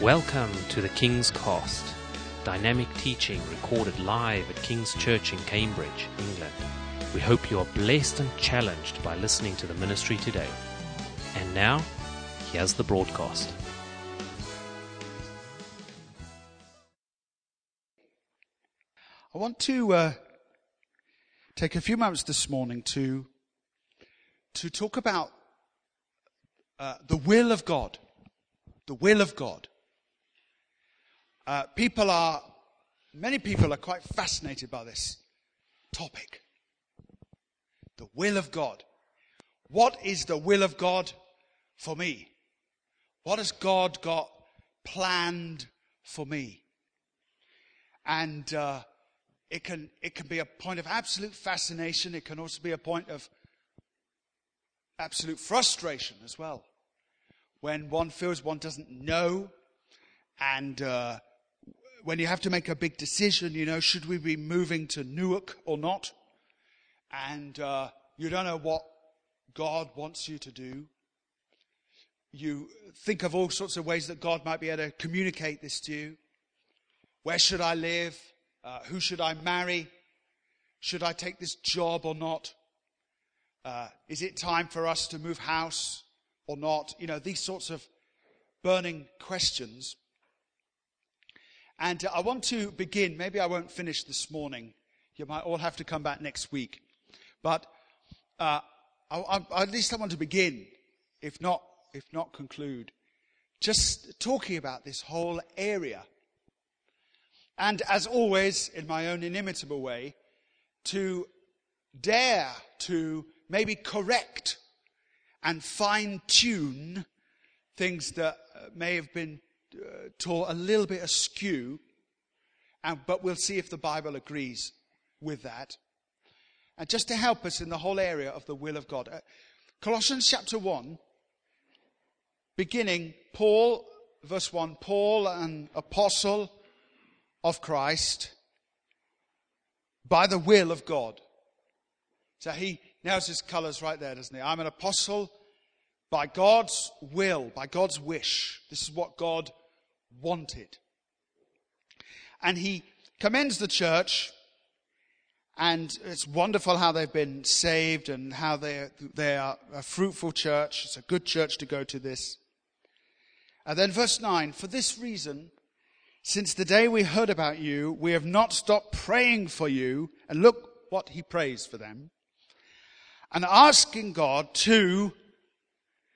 Welcome to the King's Cost, dynamic teaching recorded live at King's Church in Cambridge, England. We hope you are blessed and challenged by listening to the ministry today. And now, here's the broadcast. I want to uh, take a few moments this morning to to talk about uh, the will of God. The will of God. Uh, people are, many people are quite fascinated by this topic. The will of God. What is the will of God for me? What has God got planned for me? And uh, it can it can be a point of absolute fascination. It can also be a point of absolute frustration as well, when one feels one doesn't know, and uh, when you have to make a big decision. You know, should we be moving to Newark or not? And uh, you don't know what God wants you to do. You think of all sorts of ways that God might be able to communicate this to you. Where should I live? Uh, who should I marry? Should I take this job or not? Uh, is it time for us to move house or not? You know, these sorts of burning questions. And uh, I want to begin. Maybe I won't finish this morning. You might all have to come back next week. But uh, I, I, at least I want to begin, if not, if not conclude, just talking about this whole area. And as always, in my own inimitable way, to dare to maybe correct and fine tune things that uh, may have been taught a little bit askew, and, but we'll see if the Bible agrees with that. And just to help us in the whole area of the will of God. Uh, Colossians chapter 1, beginning, Paul, verse 1, Paul, an apostle of Christ, by the will of God. So he nails his colors right there, doesn't he? I'm an apostle by God's will, by God's wish. This is what God wanted. And he commends the church, and it's wonderful how they've been saved and how they they are a fruitful church. It's a good church to go to this. And then verse 9, for this reason, since the day we heard about you, we have not stopped praying for you. And look what he prays for them. And asking God to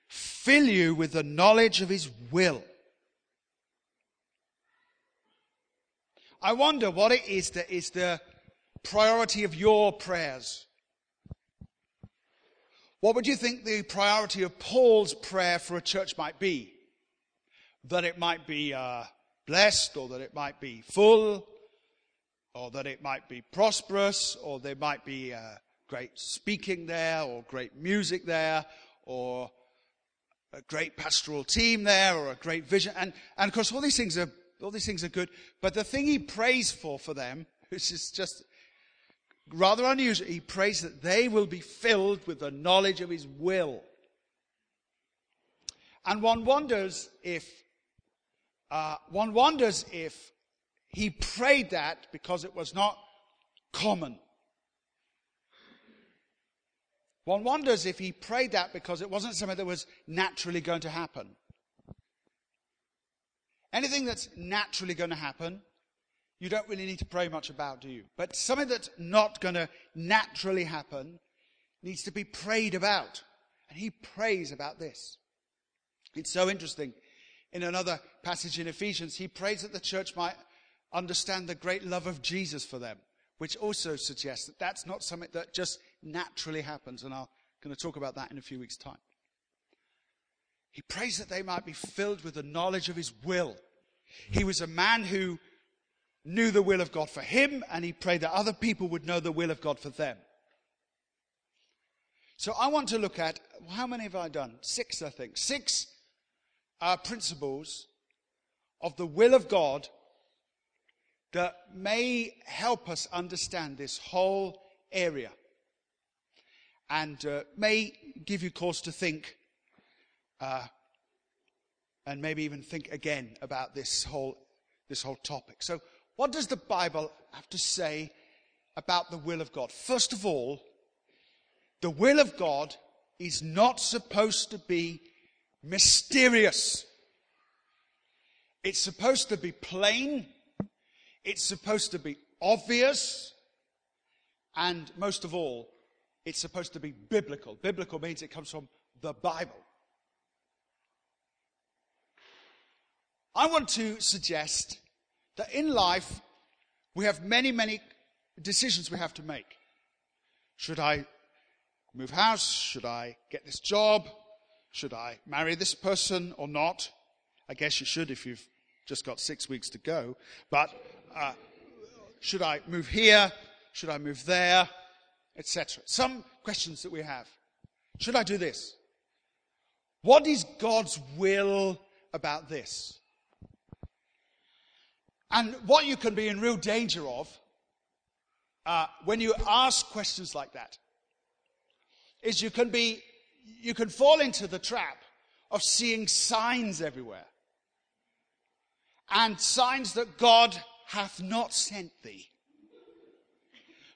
fill you with the knowledge of his will. I wonder what it is that is the priority of your prayers. What would you think the priority of Paul's prayer for a church might be? That it might be uh, blessed, or that it might be full, or that it might be prosperous, or there might be uh, great speaking there, or great music there, or a great pastoral team there, or a great vision. And, and of course, all these things are all these things are good. But the thing he prays for for them, which is just rather unusual, he prays that they will be filled with the knowledge of his will. And one wonders if uh, one wonders if he prayed that because it was not common. One wonders if he prayed that because it wasn't something that was naturally going to happen. Anything that's naturally going to happen, you don't really need to pray much about, do you? But something that's not going to naturally happen needs to be prayed about. And he prays about this. It's so interesting in another passage in Ephesians, he prays that the church might understand the great love of Jesus for them, which also suggests that that's not something that just naturally happens. And I'm going to talk about that in a few weeks' time. He prays that they might be filled with the knowledge of his will. He was a man who knew the will of God for him, and he prayed that other people would know the will of God for them. So I want to look at how many have I done? Six, I think. Six are principles of the will of God that may help us understand this whole area and uh, may give you cause to think uh, and maybe even think again about this whole, this whole topic. So, what does the Bible have to say about the will of God? First of all, the will of God is not supposed to be mysterious. It's supposed to be plain. It's supposed to be obvious. And most of all, it's supposed to be biblical. Biblical means it comes from the Bible. I want to suggest that in life, we have many, many decisions we have to make. Should I move house? Should I get this job? Should I marry this person or not? I guess you should if you've just got six weeks to go. But uh, should I move here? Should I move there? Etc. Some questions that we have. Should I do this? What is God's will about this? And what you can be in real danger of uh, when you ask questions like that is you can be you can fall into the trap of seeing signs everywhere and signs that God hath not sent thee.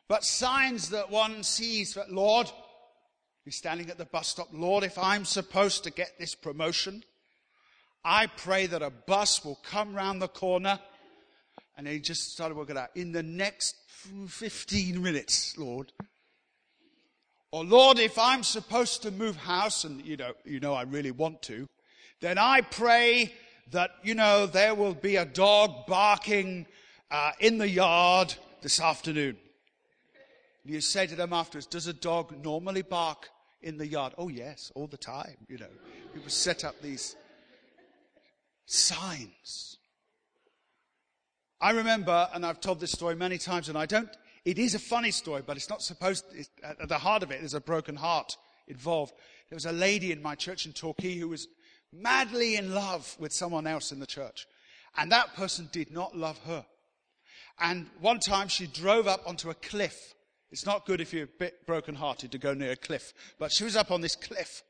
But signs that one sees that, Lord, he's standing at the bus stop, Lord, if I'm supposed to get this promotion, I pray that a bus will come round the corner. And he just started working out in the next 15 minutes, Lord. Or Lord, if I'm supposed to move house, and you know, you know I really want to, then I pray that, you know, there will be a dog barking uh, in the yard this afternoon. And you say to them afterwards, does a dog normally bark in the yard? Oh, yes, all the time, you know. People set up these signs. I remember, and I've told this story many times, and I don't, it is a funny story, but it's not supposed, it's, at the heart of it, there's a broken heart involved. There was a lady in my church in Torquay who was madly in love with someone else in the church. And that person did not love her. And one time she drove up onto a cliff. It's not good if you're a bit broken-hearted to go near a cliff. But she was up on this cliff.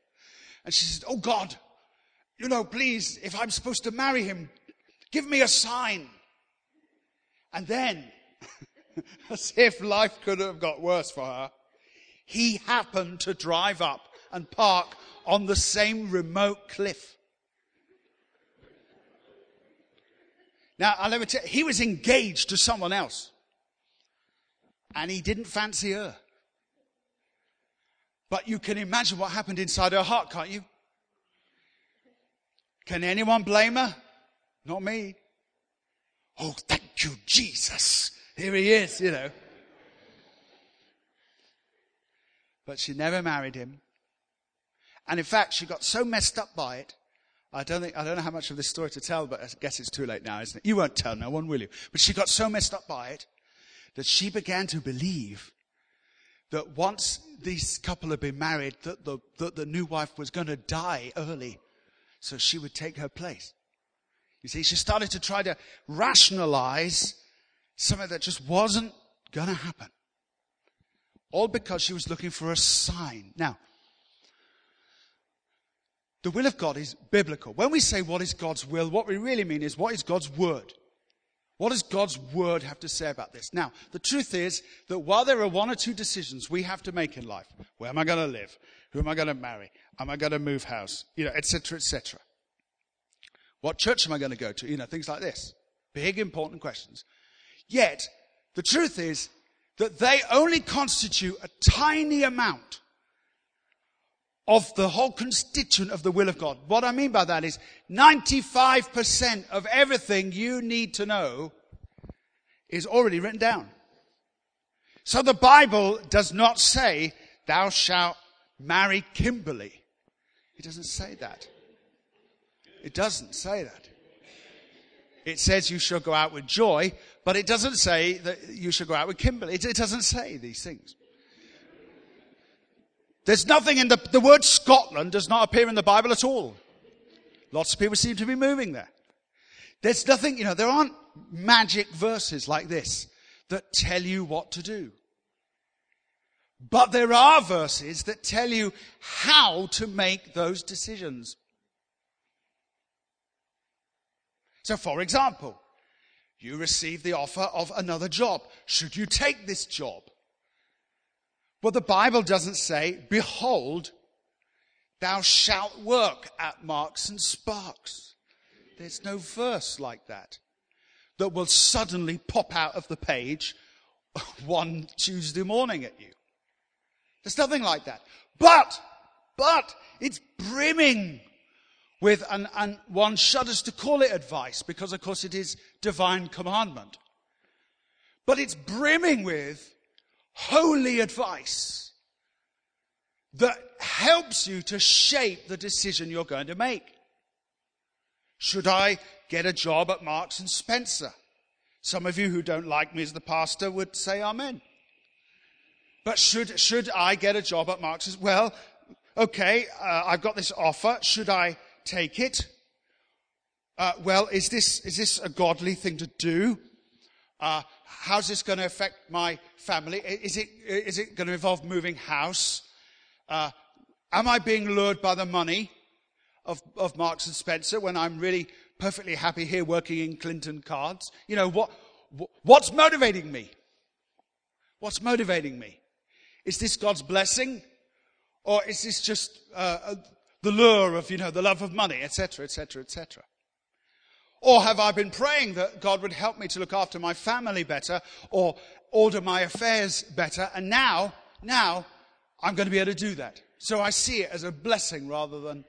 And she said, Oh God, you know, please, if I'm supposed to marry him, give me a sign. And then, as if life could have got worse for her, he happened to drive up and park on the same remote cliff. Now, let me tell you, he was engaged to someone else. And he didn't fancy her. But you can imagine what happened inside her heart, can't you? Can anyone blame her? Not me. Oh, you, Jesus. Here he is, you know. But she never married him. And in fact, she got so messed up by it. I don't think, I don't know how much of this story to tell, but I guess it's too late now, isn't it? You won't tell no one, will you? But she got so messed up by it that she began to believe that once this couple had been married, that the, that the new wife was going to die early. So she would take her place. You see, she started to try to rationalize something that just wasn't going to happen. All because she was looking for a sign. Now, the will of God is biblical. When we say what is God's will, what we really mean is what is God's word? What does God's word have to say about this? Now, the truth is that while there are one or two decisions we have to make in life, where am I going to live? Who am I going to marry? Am I going to move house? You know, etc., etc. What church am I going to go to? You know, things like this. Big, important questions. Yet, the truth is that they only constitute a tiny amount of the whole constituent of the will of God. What I mean by that is 95% of everything you need to know is already written down. So the Bible does not say, thou shalt marry Kimberly. It doesn't say that. It doesn't say that. It says you shall go out with joy, but it doesn't say that you shall go out with Kimberly. It, it doesn't say these things. There's nothing in the, the word Scotland does not appear in the Bible at all. Lots of people seem to be moving there. There's nothing, you know, there aren't magic verses like this that tell you what to do. But there are verses that tell you how to make those decisions. So, for example, you receive the offer of another job. Should you take this job? Well, the Bible doesn't say, Behold, thou shalt work at Marks and Sparks. There's no verse like that that will suddenly pop out of the page one Tuesday morning at you. There's nothing like that. But, but, it's brimming with, and, and one shudders to call it advice because, of course, it is divine commandment. But it's brimming with holy advice that helps you to shape the decision you're going to make. Should I get a job at Marks and Spencer? Some of you who don't like me as the pastor would say amen. But should, should I get a job at Marks? Well, okay, uh, I've got this offer. Should I take it? Uh, well, is this, is this a godly thing to do? Uh, how's this going to affect my family? Is it, is it going to involve moving house? Uh, am I being lured by the money of, of Marks and Spencer when I'm really perfectly happy here working in Clinton cards? You know, what, what's motivating me? What's motivating me? Is this God's blessing? Or is this just uh, the lure of, you know, the love of money, etc., etc., etc.? Or have I been praying that God would help me to look after my family better or order my affairs better? And now, now, I'm going to be able to do that. So I see it as a blessing rather than,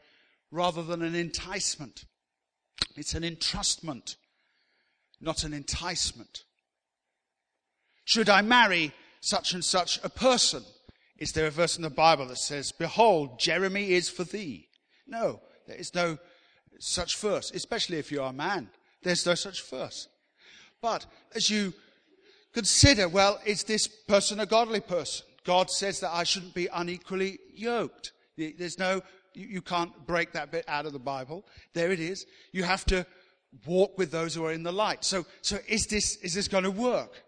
rather than an enticement. It's an entrustment, not an enticement. Should I marry such and such a person? Is there a verse in the Bible that says, Behold, Jeremy is for thee? No, there is no such verse, especially if you are a man. There's no such verse. But as you consider, well, is this person a godly person? God says that I shouldn't be unequally yoked. There's no, you can't break that bit out of the Bible. There it is. You have to walk with those who are in the light. So, so is this, is this going to work?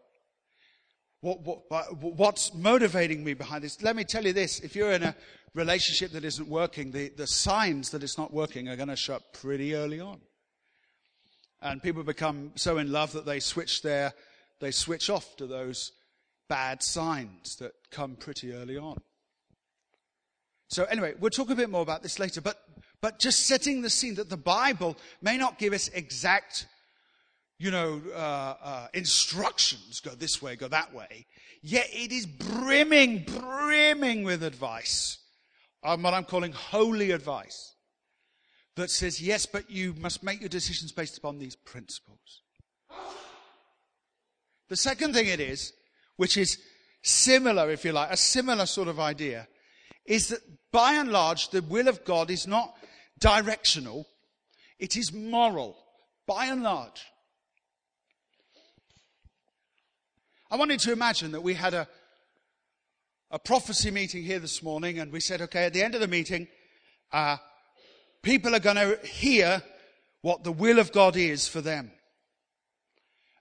What, what, what's motivating me behind this? Let me tell you this. If you're in a relationship that isn't working, the, the signs that it's not working are going to show up pretty early on. And people become so in love that they switch their, they switch off to those bad signs that come pretty early on. So anyway, we'll talk a bit more about this later, but, but just setting the scene that the Bible may not give us exact, you know, uh, uh, instructions, go this way, go that way, yet it is brimming, brimming with advice um, what I'm calling holy advice that says, yes, but you must make your decisions based upon these principles. The second thing it is, which is similar, if you like, a similar sort of idea, is that by and large, the will of God is not directional, it is moral, by and large. I wanted to imagine that we had a, a prophecy meeting here this morning, and we said, okay, at the end of the meeting, uh, people are going to hear what the will of God is for them.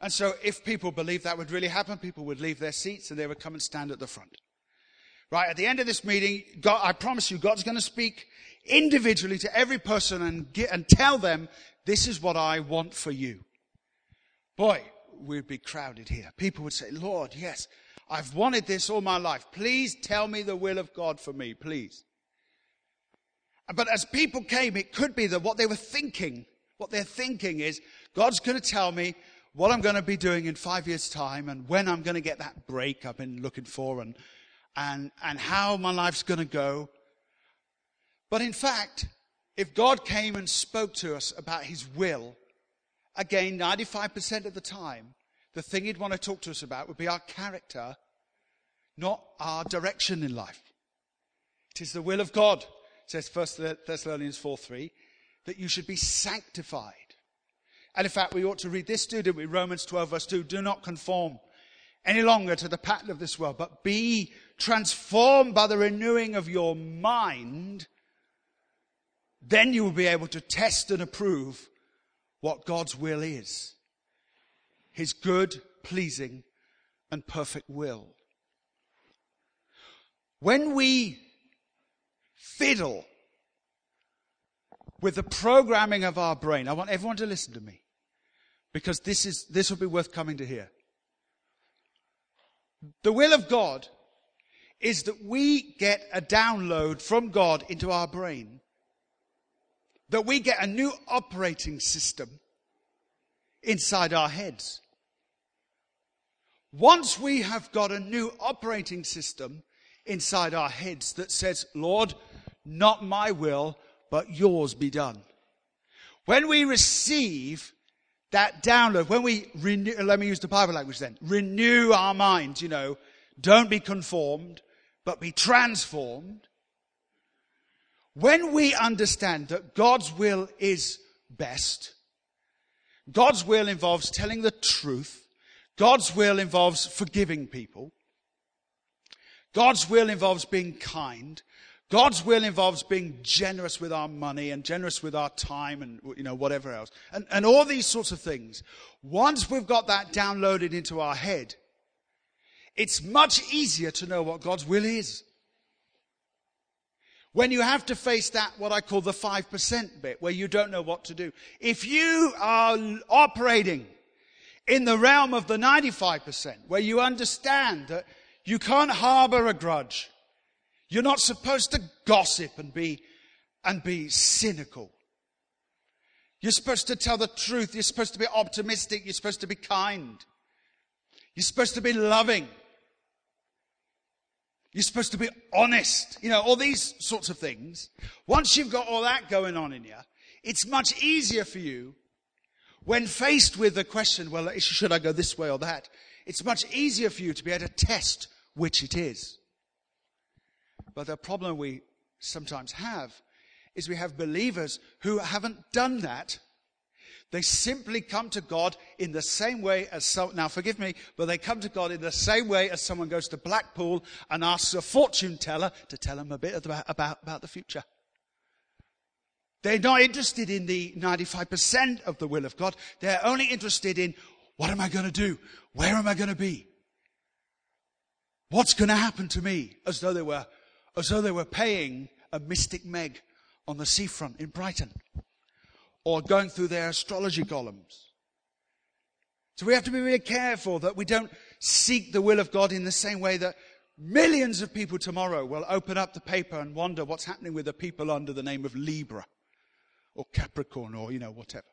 And so, if people believe that would really happen, people would leave their seats and they would come and stand at the front. Right at the end of this meeting, God, I promise you, God's going to speak individually to every person and, get, and tell them, this is what I want for you. Boy, we'd be crowded here. People would say, Lord, yes, I've wanted this all my life. Please tell me the will of God for me, please. But as people came, it could be that what they were thinking, what they're thinking is, God's going to tell me what I'm going to be doing in five years' time and when I'm going to get that break I've been looking for and, and, and how my life's going to go. But in fact, if God came and spoke to us about his will, again, 95% of the time, the thing he'd want to talk to us about would be our character, not our direction in life. It is the will of God, says 1 Thessalonians 4 3, that you should be sanctified. And in fact, we ought to read this, too, do we? Romans 12 verse 2. Do not conform any longer to the pattern of this world, but be transformed by the renewing of your mind. Then you will be able to test and approve what God's will is his good, pleasing, and perfect will. When we fiddle with the programming of our brain, I want everyone to listen to me. because this is, this will be worth coming to hear. The will of God is that we get a download from God into our brain, that we get a new operating system inside our heads. Once we have got a new operating system inside our heads that says, Lord, not my will, but yours be done. When we receive that download, when we renew, let me use the Bible language then, renew our minds, you know, don't be conformed, but be transformed. When we understand that God's will is best, God's will involves telling the truth, God's will involves forgiving people, God's will involves being kind, God's will involves being generous with our money and generous with our time and, you know, whatever else. And, and all these sorts of things. Once we've got that downloaded into our head, it's much easier to know what God's will is. When you have to face that, what I call the 5% bit, where you don't know what to do. If you are operating in the realm of the 95%, where you understand that you can't harbor a grudge, you're not supposed to gossip and be, and be cynical. You're supposed to tell the truth. You're supposed to be optimistic. You're supposed to be kind. You're supposed to be loving. You're supposed to be honest. You know, all these sorts of things. Once you've got all that going on in you, it's much easier for you when faced with the question, well, should I go this way or that? It's much easier for you to be able to test which it is. But the problem we sometimes have is we have believers who haven't done that. They simply come to God in the same way as some, now forgive me, but they come to God in the same way as someone goes to Blackpool and asks a fortune teller to tell them a bit about, about, about the future. They're not interested in the 95% of the will of God. They're only interested in what am I going to do? Where am I going to be? What's going to happen to me? As though they were as though they were paying a mystic Meg on the seafront in Brighton or going through their astrology columns. So we have to be really careful that we don't seek the will of God in the same way that millions of people tomorrow will open up the paper and wonder what's happening with the people under the name of Libra or Capricorn or, you know, whatever.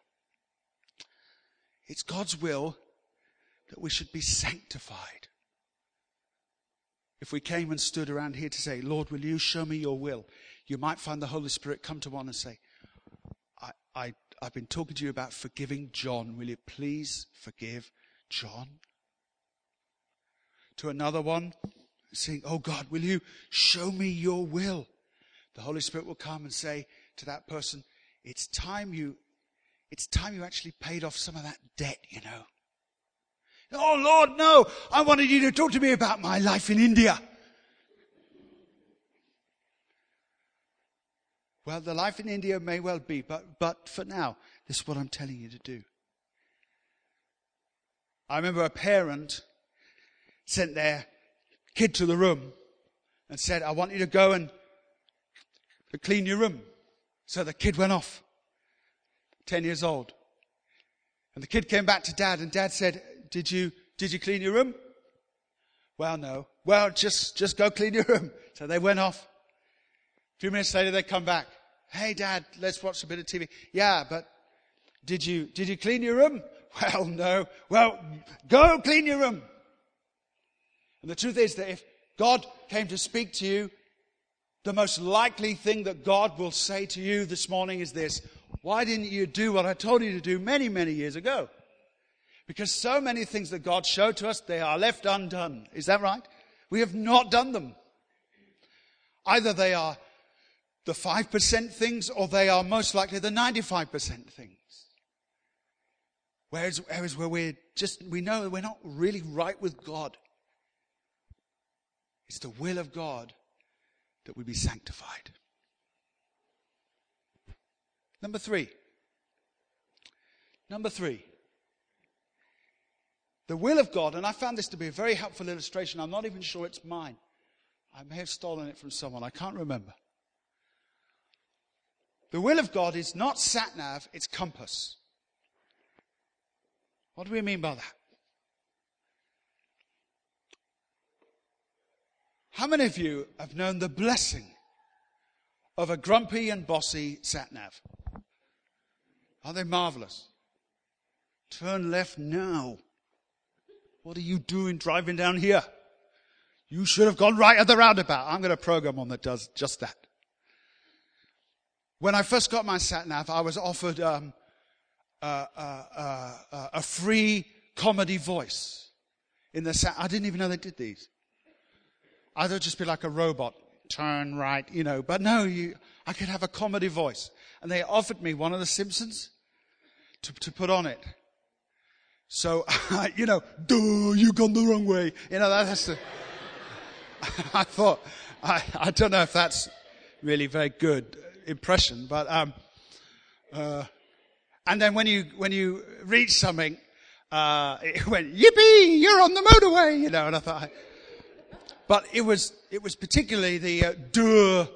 It's God's will that we should be sanctified. If we came and stood around here to say, Lord, will you show me your will? You might find the Holy Spirit come to one and say, I, I've been talking to you about forgiving John. Will you please forgive John? To another one, saying, Oh God, will you show me your will? The Holy Spirit will come and say to that person, It's time you, it's time you actually paid off some of that debt, you know. Oh Lord, no. I wanted you to talk to me about my life in India. Well, the life in India may well be, but, but for now, this is what I'm telling you to do. I remember a parent sent their kid to the room and said, I want you to go and clean your room. So the kid went off, 10 years old. And the kid came back to dad and dad said, did you, did you clean your room? Well, no. Well, just, just go clean your room. So they went off. A few minutes later, they come back. Hey, dad, let's watch a bit of TV. Yeah, but did you, did you clean your room? Well, no. Well, go clean your room. And the truth is that if God came to speak to you, the most likely thing that God will say to you this morning is this. Why didn't you do what I told you to do many, many years ago? Because so many things that God showed to us, they are left undone. Is that right? We have not done them. Either they are the 5% things or they are most likely the 95% things. Whereas, whereas where we're just, we know we're not really right with God. It's the will of God that we be sanctified. Number three. Number three. The will of God, and I found this to be a very helpful illustration. I'm not even sure it's mine. I may have stolen it from someone. I can't remember. The will of God is not sat nav, it's compass. What do we mean by that? How many of you have known the blessing of a grumpy and bossy sat nav? Are they marvelous? Turn left now. What are you doing driving down here? You should have gone right at the roundabout. I'm going to program one that does just that. When I first got my sat nav, I was offered um, a free comedy voice in the sat. I didn't even know they did these. I would just be like a robot, turn right, you know. But no, you, I could have a comedy voice, and they offered me one of the Simpsons to, to put on it. So, you know, duh, you gone the wrong way. You know, that, that's the, I thought, I, I don't know if that's really very good impression, but, um, uh, and then when you, when you reach something, uh, it went, yippee, you're on the motorway, you know, and I thought, but it was, it was particularly the, uh, duh,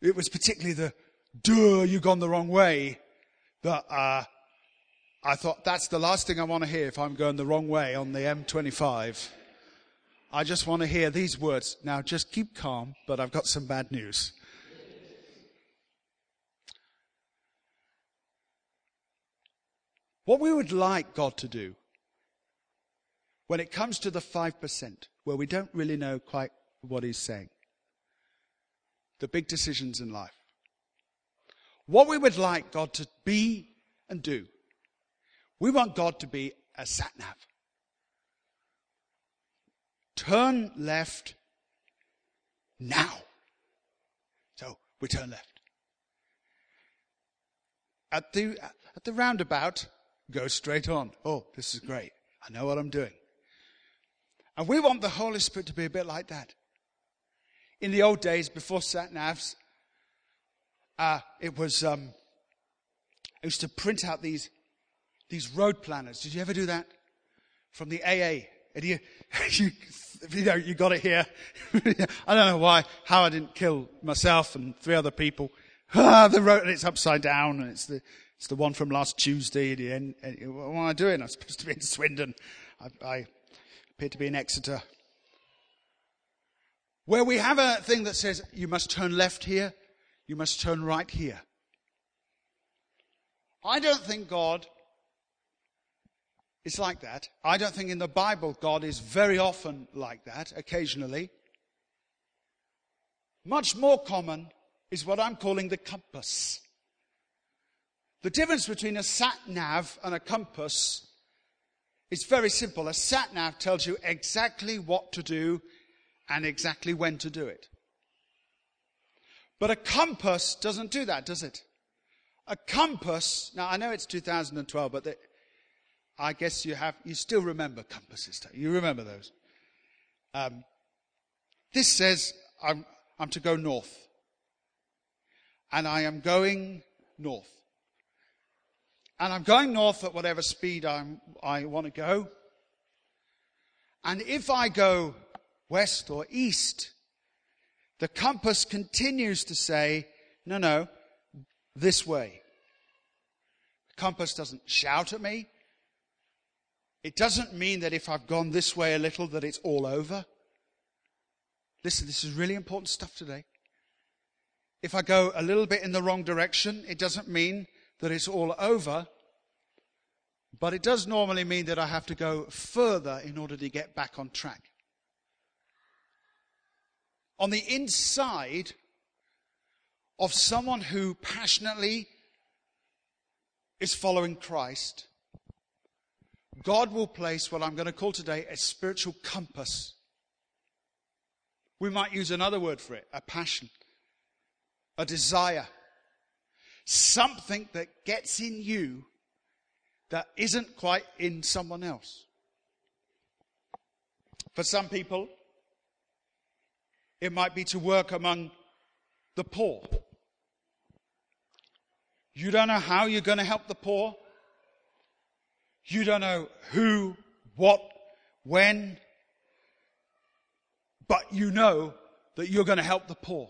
it was particularly the, duh, You've gone the wrong way that uh, I thought that's the last thing I want to hear if I'm going the wrong way on the M25. I just want to hear these words. Now just keep calm, but I've got some bad news. What we would like God to do when it comes to the 5%, where we don't really know quite what He's saying, the big decisions in life, what we would like God to be and do. We want God to be a sat nav. Turn left now. So we turn left. At the, at the roundabout, go straight on. Oh, this is great. I know what I'm doing. And we want the Holy Spirit to be a bit like that. In the old days, before sat navs, uh, it was, um, I used to print out these, these road planners. Did you ever do that? From the AA. And you, you, you know, you got it here. I don't know why, how I didn't kill myself and three other people. Ah, the road, and it's upside down, and it's the, it's the one from last Tuesday. The end, what am I doing? I'm supposed to be in Swindon. I, I appear to be in Exeter. Where we have a thing that says you must turn left here, you must turn right here. I don't think God is like that. I don't think in the Bible God is very often like that, occasionally. Much more common is what I'm calling the compass. The difference between a sat nav and a compass is very simple. A sat nav tells you exactly what to do and exactly when to do it. But a compass doesn't do that, does it? A compass, now I know it's 2012, but the, I guess you have, you still remember compasses. You You remember those. Um, this says I'm, I'm to go north. And I am going north. And I'm going north at whatever speed I'm, I want to go. And if I go west or east, the compass continues to say, no, no, this way. The compass doesn't shout at me. It doesn't mean that if I've gone this way a little that it's all over. Listen, this is really important stuff today. If I go a little bit in the wrong direction, it doesn't mean that it's all over. But it does normally mean that I have to go further in order to get back on track on the inside of someone who passionately is following Christ, God will place what I'm going to call today a spiritual compass. We might use another word for it a passion, a desire, something that gets in you that isn't quite in someone else. For some people, it might be to work among the poor. You don't know how you're going to help the poor. You don't know who, what, when, but you know that you're going to help the poor.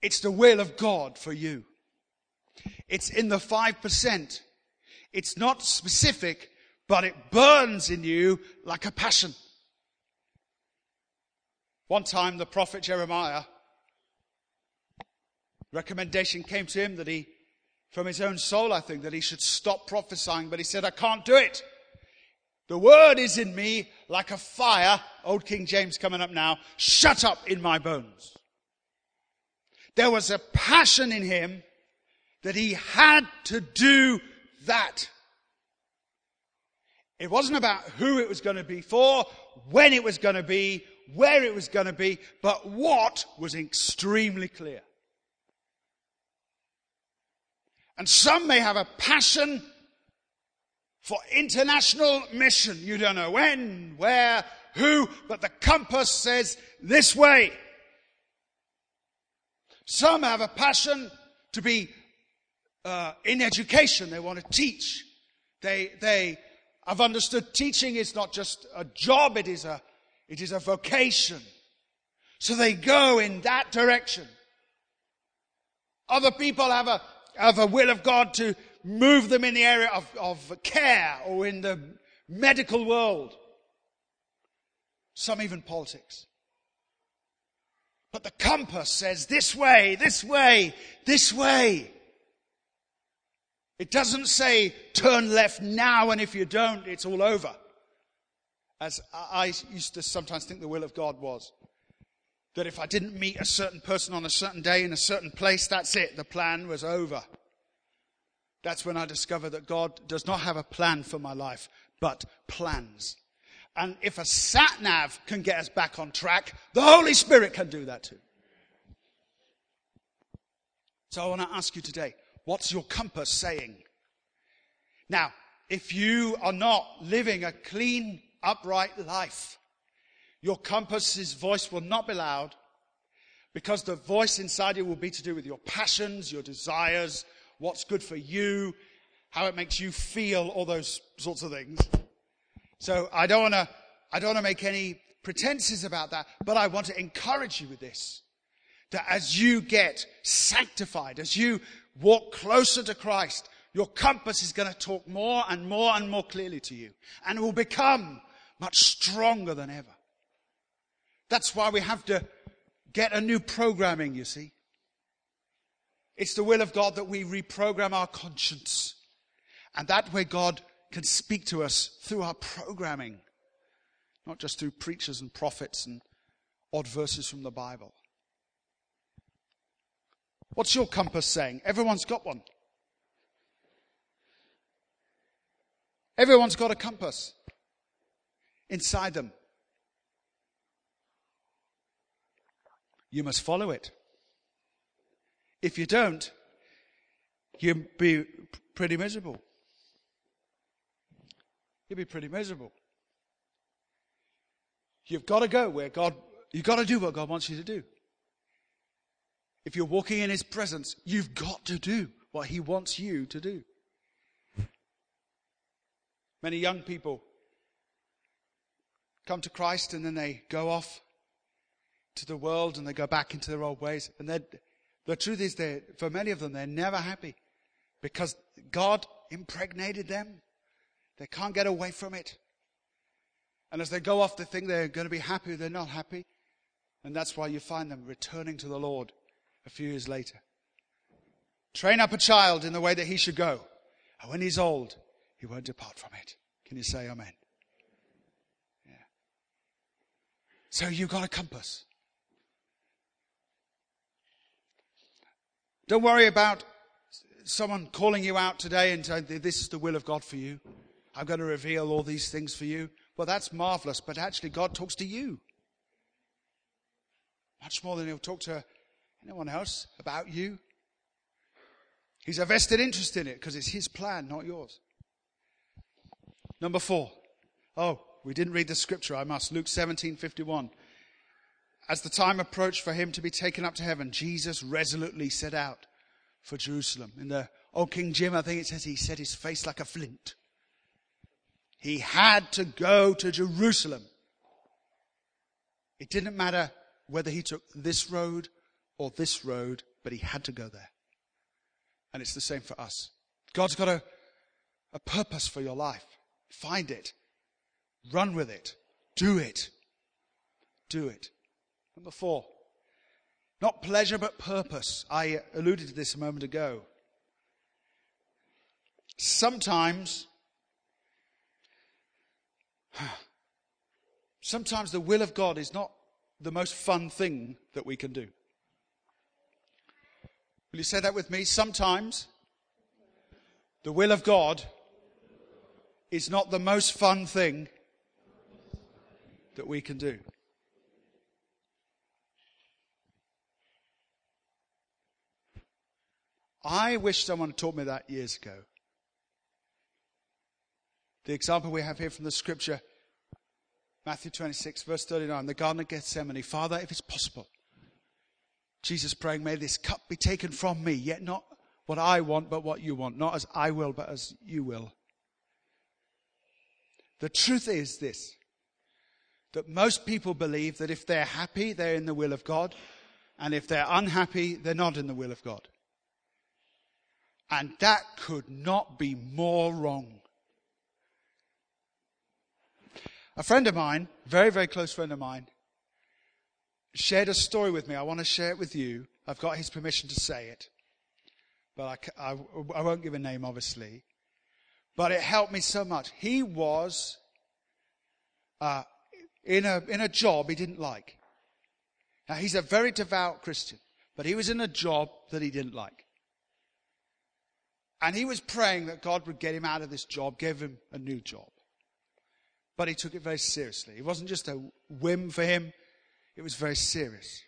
It's the will of God for you. It's in the 5%. It's not specific, but it burns in you like a passion. One time the prophet Jeremiah, recommendation came to him that he, from his own soul, I think, that he should stop prophesying, but he said, I can't do it. The word is in me like a fire, old King James coming up now, shut up in my bones. There was a passion in him that he had to do that. It wasn't about who it was going to be for, when it was going to be, where it was going to be, but what was extremely clear. And some may have a passion for international mission. You don't know when, where, who, but the compass says this way. Some have a passion to be uh, in education. They want to teach. They, they have understood teaching is not just a job, it is a, it is a vocation. So they go in that direction. Other people have a, have a will of God to move them in the area of, of care or in the medical world. Some even politics. But the compass says this way, this way, this way. It doesn't say turn left now and if you don't, it's all over. As I used to sometimes think the will of God was. That if I didn't meet a certain person on a certain day in a certain place, that's it. The plan was over. That's when I discovered that God does not have a plan for my life, but plans. And if a sat nav can get us back on track, the Holy Spirit can do that too. So I want to ask you today, what's your compass saying? Now, if you are not living a clean, upright life, your compass's voice will not be loud because the voice inside you will be to do with your passions, your desires, what's good for you, how it makes you feel, all those sorts of things. So I don't want to, I don't want to make any pretenses about that, but I want to encourage you with this. That as you get sanctified, as you walk closer to Christ, your compass is going to talk more and more and more clearly to you. And will become much stronger than ever. That's why we have to get a new programming, you see. It's the will of God that we reprogram our conscience. And that way God can speak to us through our programming, not just through preachers and prophets and odd verses from the Bible. What's your compass saying? Everyone's got one. Everyone's got a compass inside them. You must follow it. If you don't, you'll be pretty miserable. You'll be pretty miserable. You've got to go where God, you've got to do what God wants you to do. If you're walking in His presence, you've got to do what He wants you to do. Many young people come to Christ and then they go off to the world and they go back into their old ways. And the truth is that for many of them, they're never happy because God impregnated them. They can't get away from it. And as they go off, they think they're going to be happy. They're not happy. And that's why you find them returning to the Lord a few years later. Train up a child in the way that he should go. And when he's old, he won't depart from it. Can you say amen? Yeah. So you've got a compass. Don't worry about someone calling you out today and saying, This is the will of God for you. I'm going to reveal all these things for you. Well, that's marvelous, but actually, God talks to you. Much more than He'll talk to anyone else about you. He's a vested interest in it because it's His plan, not yours. Number four. Oh, we didn't read the scripture. I must. Luke 17 51. As the time approached for him to be taken up to heaven, Jesus resolutely set out for Jerusalem. In the old King Jim, I think it says he set his face like a flint. He had to go to Jerusalem. It didn't matter whether he took this road or this road, but he had to go there. And it's the same for us. God's got a, a purpose for your life. Find it. Run with it. Do it. Do it. Number four. Not pleasure, but purpose. I alluded to this a moment ago. Sometimes, sometimes the will of God is not the most fun thing that we can do. Will you say that with me? Sometimes the will of God is not the most fun thing that we can do. I wish someone had taught me that years ago. The example we have here from the scripture, Matthew 26, verse 39, the Garden of Gethsemane. Father, if it's possible, Jesus praying, may this cup be taken from me, yet not what I want, but what you want. Not as I will, but as you will. The truth is this that most people believe that if they're happy, they're in the will of God, and if they're unhappy, they're not in the will of God. And that could not be more wrong. A friend of mine, very, very close friend of mine, shared a story with me. I want to share it with you. I've got his permission to say it, but I, I, I won't give a name, obviously. But it helped me so much. He was uh, in, a, in a job he didn't like. Now, he's a very devout Christian, but he was in a job that he didn't like. And he was praying that God would get him out of this job, give him a new job. But he took it very seriously. It wasn't just a whim for him, it was very serious.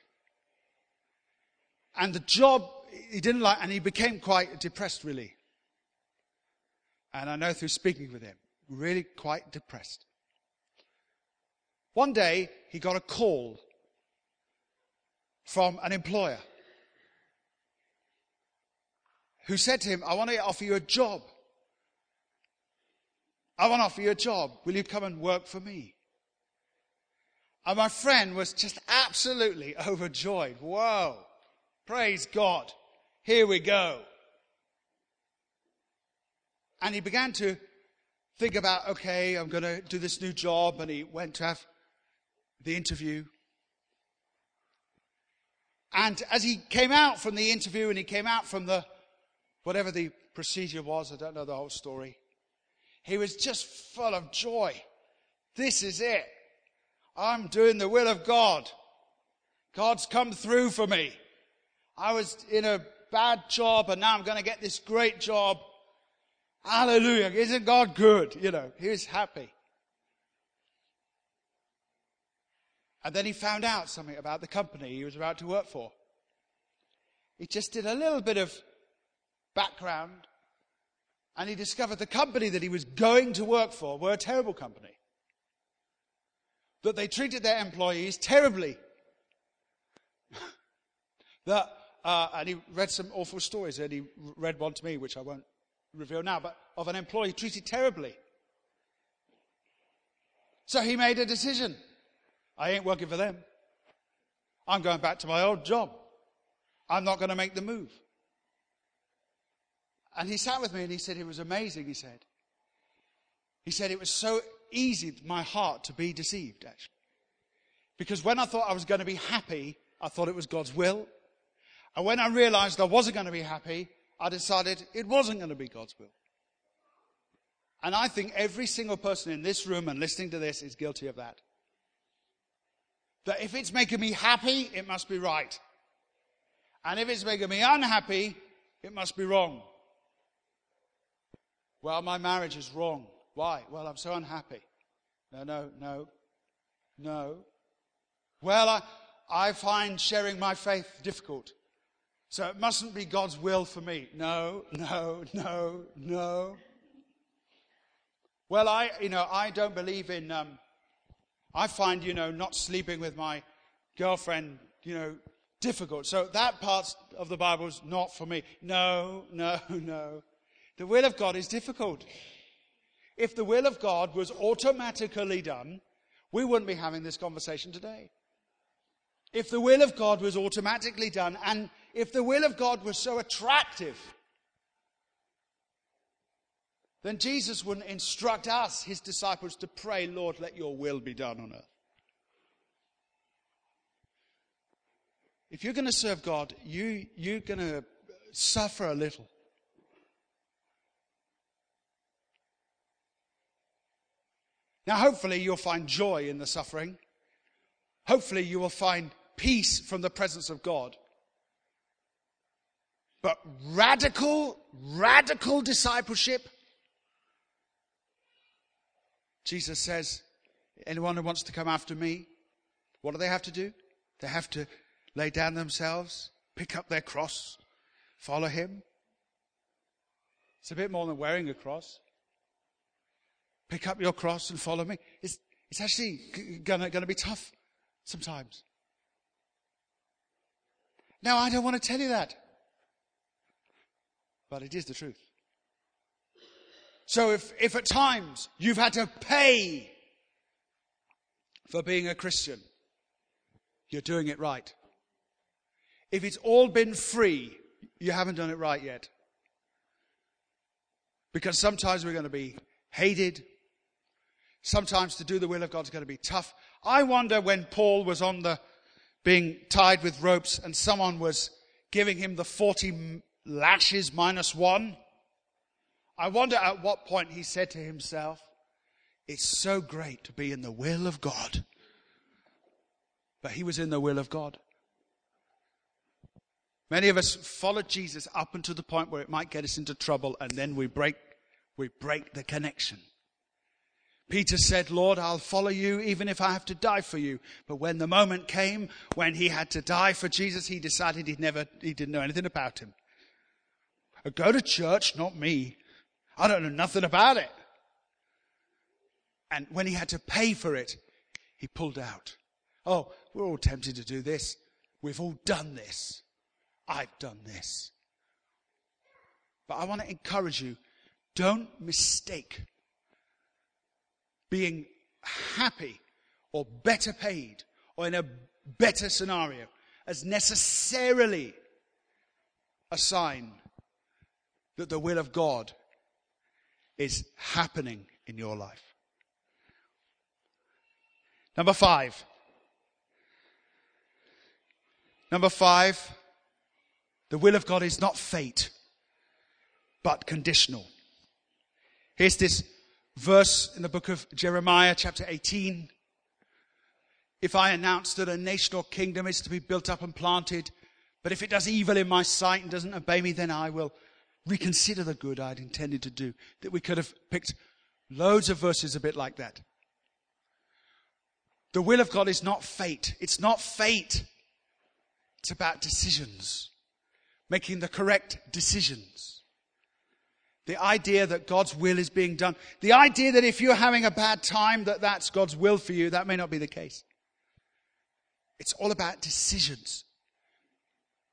And the job he didn't like, and he became quite depressed, really. And I know through speaking with him, really quite depressed. One day, he got a call from an employer who said to him, I want to offer you a job. I want to offer you a job. Will you come and work for me? And my friend was just absolutely overjoyed. Whoa. Praise God. Here we go. And he began to think about, okay, I'm going to do this new job. And he went to have the interview. And as he came out from the interview and he came out from the, whatever the procedure was, I don't know the whole story. He was just full of joy. This is it. I'm doing the will of God. God's come through for me. I was in a bad job and now I'm going to get this great job. Hallelujah. Isn't God good? You know, he was happy. And then he found out something about the company he was about to work for. He just did a little bit of background and he discovered the company that he was going to work for were a terrible company. That they treated their employees terribly. that, uh, and he read some awful stories, and he read one to me, which I won't reveal now, but of an employee treated terribly. So he made a decision. I ain't working for them. I'm going back to my old job. I'm not going to make the move. And he sat with me and he said it was amazing, he said. He said it was so easy, my heart, to be deceived, actually. Because when I thought I was going to be happy, I thought it was God's will. And when I realized I wasn't going to be happy, I decided it wasn't going to be God's will. And I think every single person in this room and listening to this is guilty of that. That if it's making me happy, it must be right. And if it's making me unhappy, it must be wrong. Well, my marriage is wrong. Why? Well, I'm so unhappy. No, no, no, no. Well, I, I find sharing my faith difficult. So it mustn't be God's will for me. No, no, no, no. Well, I, you know, I don't believe in, um, I find, you know, not sleeping with my girlfriend, you know, difficult. So that part of the Bible is not for me. No, no, no. The will of God is difficult. If the will of God was automatically done, we wouldn't be having this conversation today. If the will of God was automatically done, and if the will of God was so attractive, then Jesus wouldn't instruct us, his disciples, to pray, Lord, let your will be done on earth. If you're going to serve God, you, you're going to suffer a little. Now, hopefully, you'll find joy in the suffering. Hopefully, you will find peace from the presence of God. But radical, radical discipleship, Jesus says, anyone who wants to come after me, what do they have to do? They have to lay down themselves, pick up their cross, follow him. It's a bit more than wearing a cross. Pick up your cross and follow me. It's, it's actually going to be tough sometimes. Now, I don't want to tell you that. But it is the truth. So if, if at times you've had to pay for being a Christian, you're doing it right. If it's all been free, you haven't done it right yet. Because sometimes we're going to be hated. Sometimes to do the will of God is going to be tough. I wonder when Paul was on the being tied with ropes and someone was giving him the 40 lashes minus one. I wonder at what point he said to himself, It's so great to be in the will of God. But he was in the will of God. Many of us follow Jesus up until the point where it might get us into trouble, and then we break, we break the connection. Peter said, Lord, I'll follow you even if I have to die for you. But when the moment came when he had to die for Jesus, he decided he'd never, he didn't know anything about him. Uh, go to church, not me. I don't know nothing about it. And when he had to pay for it, he pulled out. Oh, we're all tempted to do this. We've all done this. I've done this. But I want to encourage you don't mistake being happy or better paid or in a better scenario as necessarily a sign that the will of God is happening in your life. Number five. Number five, the will of God is not fate, but conditional. Here's this verse in the book of Jeremiah, chapter 18. If I announce that a nation or kingdom is to be built up and planted, but if it does evil in my sight and doesn't obey me, then I will reconsider the good I'd intended to do. That we could have picked loads of verses a bit like that. The will of God is not fate. It's not fate. It's about decisions. Making the correct decisions. The idea that God's will is being done. The idea that if you're having a bad time, that that's God's will for you, that may not be the case. It's all about decisions.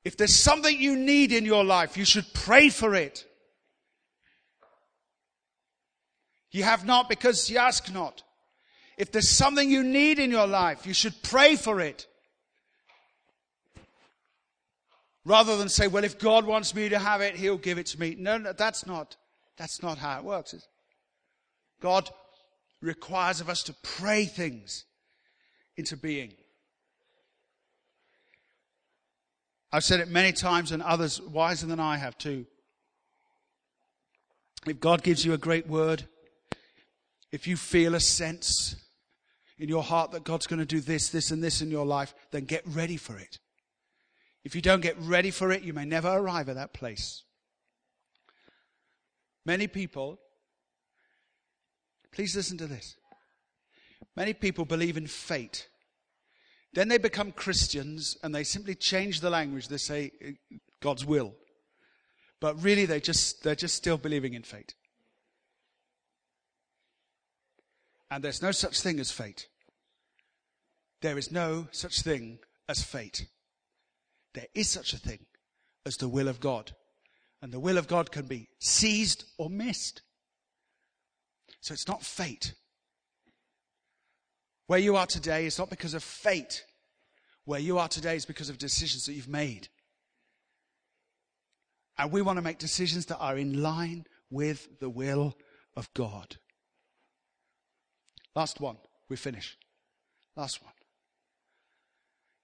If there's something you need in your life, you should pray for it. You have not because you ask not. If there's something you need in your life, you should pray for it. Rather than say, well, if God wants me to have it, he'll give it to me. No, no, that's not, that's not how it works. God requires of us to pray things into being. I've said it many times and others wiser than I have too. If God gives you a great word, if you feel a sense in your heart that God's going to do this, this, and this in your life, then get ready for it. If you don't get ready for it, you may never arrive at that place. Many people, please listen to this. Many people believe in fate. Then they become Christians and they simply change the language. They say uh, God's will. But really they just, they're just still believing in fate. And there's no such thing as fate. There is no such thing as fate. There is such a thing as the will of God. And the will of God can be seized or missed. So it's not fate. Where you are today is not because of fate. Where you are today is because of decisions that you've made. And we want to make decisions that are in line with the will of God. Last one. We finish. Last one.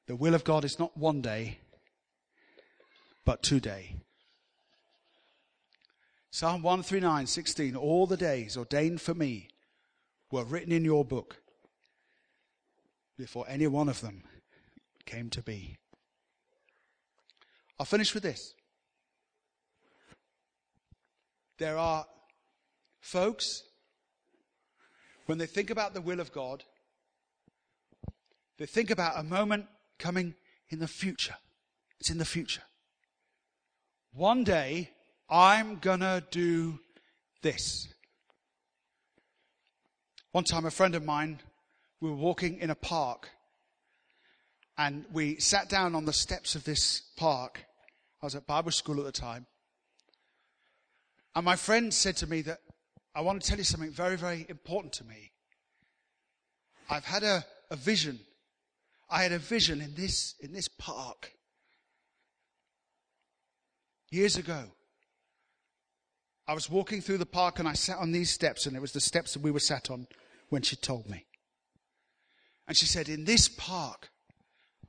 The will of God is not one day, but today. Psalm 139, 16. All the days ordained for me were written in your book before any one of them came to be. I'll finish with this. There are folks, when they think about the will of God, they think about a moment coming in the future. It's in the future. One day, I'm gonna do this. One time, a friend of mine, we were walking in a park, and we sat down on the steps of this park. I was at Bible school at the time. And my friend said to me that I want to tell you something very, very important to me. I've had a, a vision. I had a vision in this, in this park years ago. I was walking through the park and I sat on these steps, and it was the steps that we were sat on when she told me. And she said, In this park,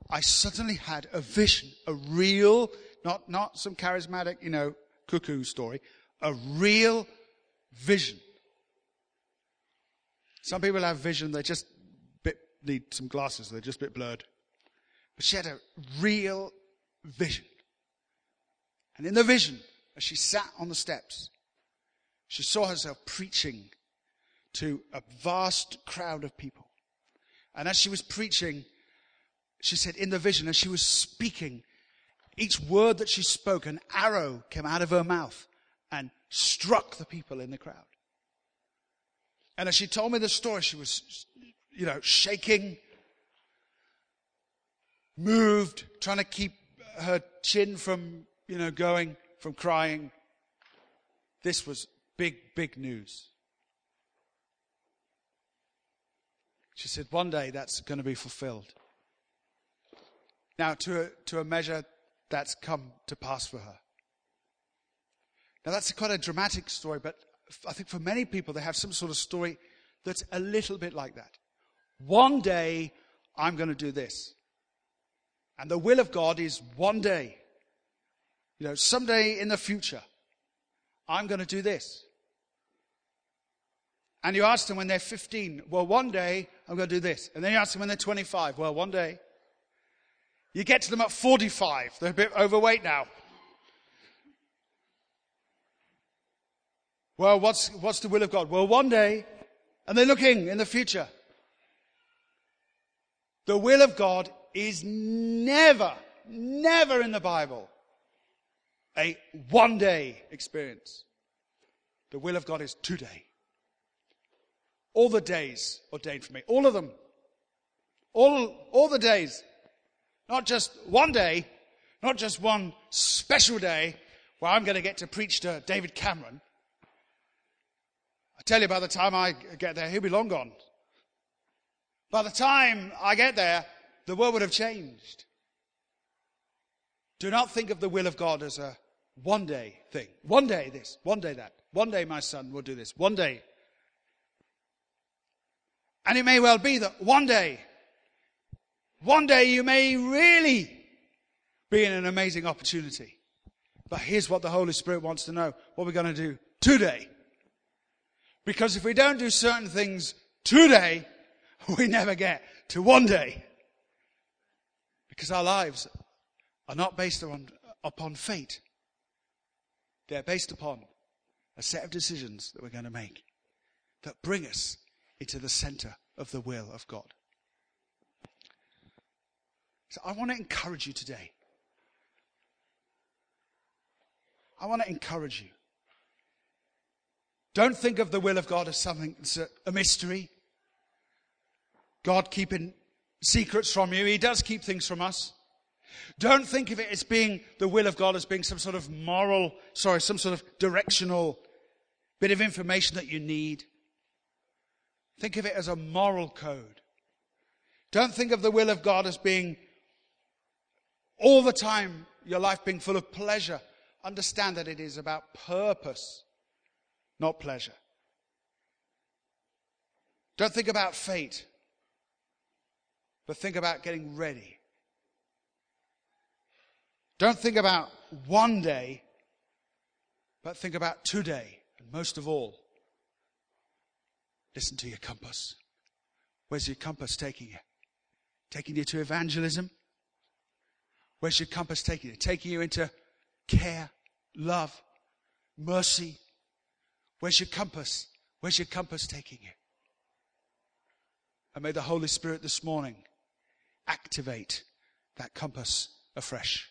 I suddenly had a vision, a real, not, not some charismatic, you know, cuckoo story, a real vision. Some people have vision, they just bit, need some glasses, they're just a bit blurred. But she had a real vision. And in the vision, as she sat on the steps, she saw herself preaching to a vast crowd of people. And as she was preaching, she said, in the vision, as she was speaking, each word that she spoke, an arrow came out of her mouth and struck the people in the crowd. And as she told me the story, she was, you know, shaking, moved, trying to keep her chin from, you know, going, from crying. This was big, big news. She said, one day that's going to be fulfilled. Now, to a, to a measure that's come to pass for her. Now, that's quite a dramatic story, but I think for many people, they have some sort of story that's a little bit like that. One day, I'm going to do this. And the will of God is one day, you know, someday in the future, I'm going to do this. And you ask them when they're 15, well, one day I'm going to do this. And then you ask them when they're 25, well, one day. You get to them at 45, they're a bit overweight now. Well, what's, what's the will of God? Well, one day, and they're looking in the future. The will of God is never, never in the Bible a one day experience. The will of God is today. All the days ordained for me. All of them. All, all the days. Not just one day, not just one special day where I'm going to get to preach to David Cameron. I tell you, by the time I get there, he'll be long gone. By the time I get there, the world would have changed. Do not think of the will of God as a one day thing. One day this, one day that. One day my son will do this. One day. And it may well be that one day, one day you may really be in an amazing opportunity. But here's what the Holy Spirit wants to know. What we're going to do today. Because if we don't do certain things today, we never get to one day. Because our lives are not based on, upon fate. They're based upon a set of decisions that we're going to make that bring us into the center of the will of God. So I want to encourage you today. I want to encourage you. Don't think of the will of God as something that's a, a mystery. God keeping secrets from you. He does keep things from us. Don't think of it as being the will of God as being some sort of moral, sorry, some sort of directional bit of information that you need. Think of it as a moral code. Don't think of the will of God as being all the time your life being full of pleasure. Understand that it is about purpose not pleasure. Don't think about fate, but think about getting ready. Don't think about one day, but think about today. And most of all, listen to your compass. Where's your compass taking you? Taking you to evangelism? Where's your compass taking you? Taking you into care, love, mercy. Where's your compass? Where's your compass taking you? And may the Holy Spirit this morning activate that compass afresh.